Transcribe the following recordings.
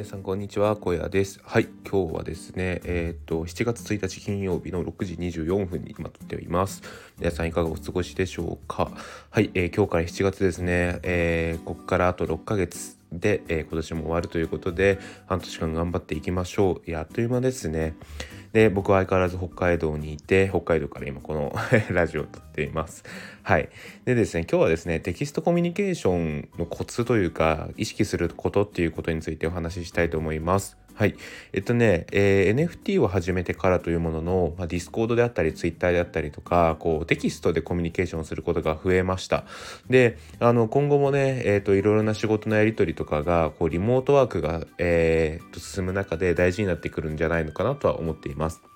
皆さんこんにちは、小屋です。はい、今日はですね、えっ、と、7月1日金曜日の6時24分に今撮っております。皆さんいかがお過ごしでしょうか？はい、えー、今日から7月ですね、えー、ここからあと6ヶ月で、えー、今年も終わるということで、半年間頑張っていきましょう。いや、あっという間ですね。で、僕は相変わらず北海道にいて、北海道から今この ラジオを撮っています。はい。でですね、今日はですね、テキストコミュニケーションのコツというか、意識することっていうことについてお話ししたいと思います。はい。えっとね、えー、NFT を始めてからというものの、まあ、ディスコードであったり、ツイッターであったりとか、こう、テキストでコミュニケーションすることが増えました。で、あの、今後もね、えっ、ー、と、いろいろな仕事のやり取りとかが、こう、リモートワークが、えー、と進む中で大事になってくるんじゃないのかなとは思っています。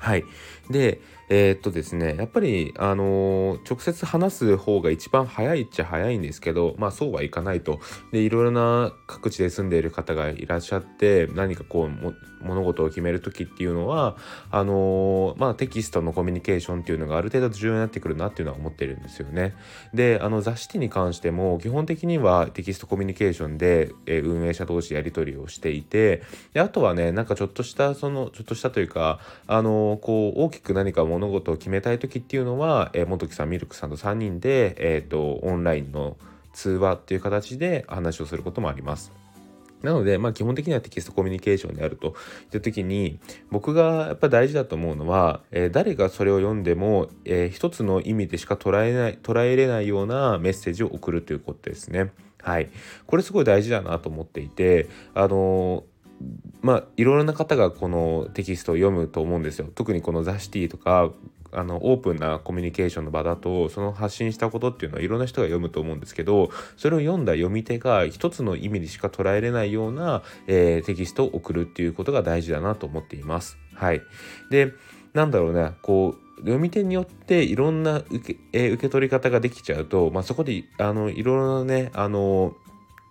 はい。で、えー、っとですね、やっぱり、あのー、直接話す方が一番早いっちゃ早いんですけど、まあそうはいかないと。で、いろいろな各地で住んでいる方がいらっしゃって、何かこう、物事を決める時っていうのは、あのー、まあテキストのコミュニケーションっていうのがある程度重要になってくるなっていうのは思ってるんですよね。で、あの雑誌に関しても、基本的にはテキストコミュニケーションで、え、運営者同士やり取りをしていて、で、あとはね、なんかちょっとした、その、ちょっとしたというか、あのこう、大きく何か物事を決めたい時っていうのは、えー、元木さんミルクさんと3人で、えーと、オンラインの通話っていう形で話をすることもあります。なので、まあ、基本的にはテキストコミュニケーションであるといった時に僕がやっぱ大事だと思うのは、えー、誰がそれを読んでも、えー、一つの意味でしか捉えない捉えれないようなメッセージを送るということですね。はい、これすごい大事だなと思っていてあのまあいろいろな方がこのテキストを読むと思うんですよ。特にこの雑誌ティとかあのオープンなコミュニケーションの場だとその発信したことっていうのはいろんな人が読むと思うんですけどそれを読んだ読み手が一つの意味にしか捉えれないような、えー、テキストを送るっていうことが大事だなと思っています。はい、でなんだろうねこう読み手によっていろんな受け,、えー、受け取り方ができちゃうと、まあ、そこであのいろいろなねあの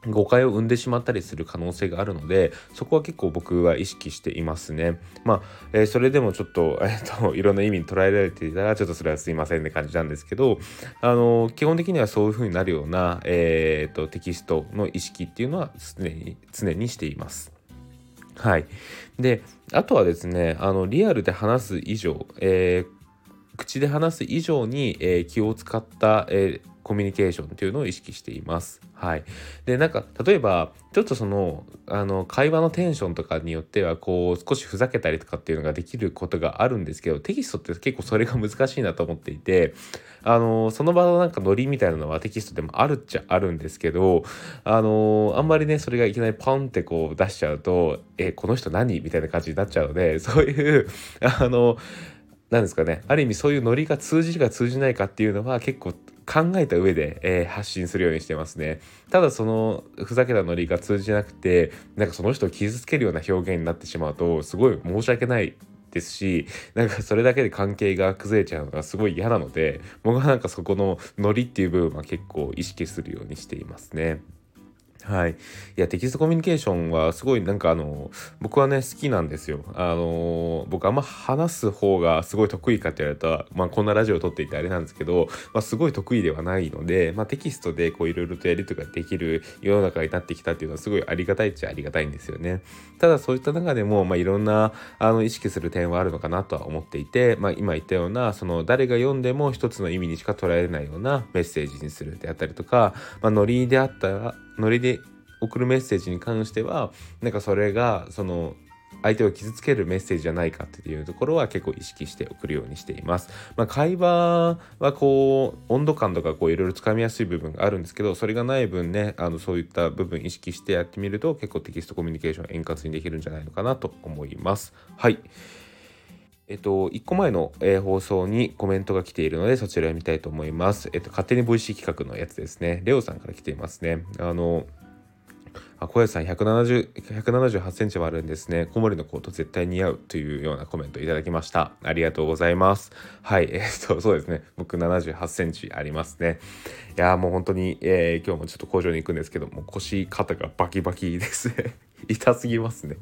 誤解を生んでしまったりする可能性があるのでそこは結構僕は意識していますね。まあ、えー、それでもちょっと, えーと、いろんな意味に捉えられていたらちょっとそれはすいませんって感じなんですけど、あの基本的にはそういう風になるような、えーと、テキストの意識っていうのは常に常にしています。はい。で、あとはですね、あのリアルで話す以上、えー口で話す以上に、えー、気を使った、えー、コミュニケーションっていうのを意識しています。はい。で、なんか、例えば、ちょっとその、あの、会話のテンションとかによっては、こう、少しふざけたりとかっていうのができることがあるんですけど、テキストって結構それが難しいなと思っていて、あの、その場のなんかノリみたいなのはテキストでもあるっちゃあるんですけど、あの、あんまりね、それがいきなりポンってこう出しちゃうと、え、この人何？みたいな感じになっちゃうので、そういう、あの、なんですかねある意味そういうノリが通じるか通じないかっていうのは結構考えた上で、えー、発信するようにしてますね。ただそのふざけたノリが通じなくてなんかその人を傷つけるような表現になってしまうとすごい申し訳ないですしなんかそれだけで関係が崩れちゃうのがすごい嫌なので僕はなんかそこのノリっていう部分は結構意識するようにしていますね。はい。いや、テキストコミュニケーションはすごいなんかあの、僕はね、好きなんですよ。あの、僕あんま話す方がすごい得意かって言われたら、まあこんなラジオを撮っていてあれなんですけど、まあすごい得意ではないので、まあテキストでいろいろとやりとかできる世の中になってきたっていうのはすごいありがたいっちゃありがたいんですよね。ただそういった中でも、まあいろんなあの意識する点はあるのかなとは思っていて、まあ今言ったような、その誰が読んでも一つの意味にしか捉えれないようなメッセージにするであったりとか、まあノリであったら、ノリで送るメッセージに関してはなんかそれがその相手を傷つけるメッセージじゃないかっていうところは結構意識して送るようにしています。まあ、会話はこう温度感とかこういろいろつかみやすい部分があるんですけどそれがない分ねあのそういった部分意識してやってみると結構テキストコミュニケーション円滑にできるんじゃないのかなと思います。はい。えっと、1個前の、えー、放送にコメントが来ているので、そちらを見たいと思います。えっと、勝手に VC 企画のやつですね。レオさんから来ていますね。あの、あ小林さん170 178センチもあるんですね。小森のコート絶対似合うというようなコメントいただきました。ありがとうございます。はい、え、っと、そうですね。僕78センチありますね。いやもう本当に、えー、今日もちょっと工場に行くんですけども、腰肩がバキバキですね。痛すぎますね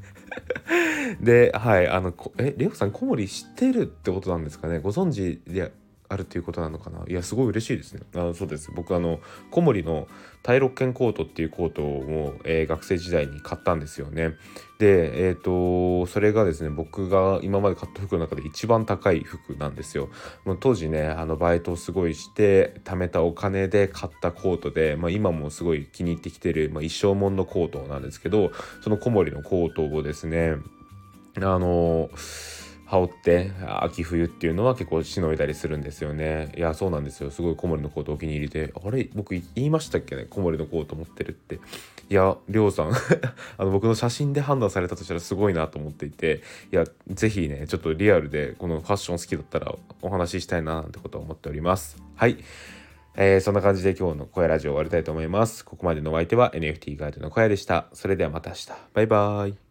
で、はい、あの、え、レオさん、小森知ってるってことなんですかね？ご存知であるっていうことなのかな。いやすごい嬉しいですね。あそうです。僕あの小森のイロッケンコートっていうコートを、えー、学生時代に買ったんですよね。でえっ、ー、とそれがですね僕が今まで買った服の中で一番高い服なんですよ。もう当時ねあのバイトをすごいして貯めたお金で買ったコートで、まあ、今もすごい気に入ってきてる、まあ、一生もんのコートなんですけどその小森のコートをですねあのー羽織って秋冬っていうのは結構しのいだりするんですよね。いやそうなんですよ。すごい小森のコートお気に入りで。あれ？僕言いましたっけね？小森のコート持ってるって。いやりょうさん。あの僕の写真で判断されたとしたらすごいなと思っていて。いや是非ねちょっとリアルでこのファッション好きだったらお話ししたいななんてことは思っております。はい。えー、そんな感じで今日の声ラジオ終わりたいと思います。ここまでのお相手は NFT ガイドの小屋でした。それではまた明日。バイバーイ。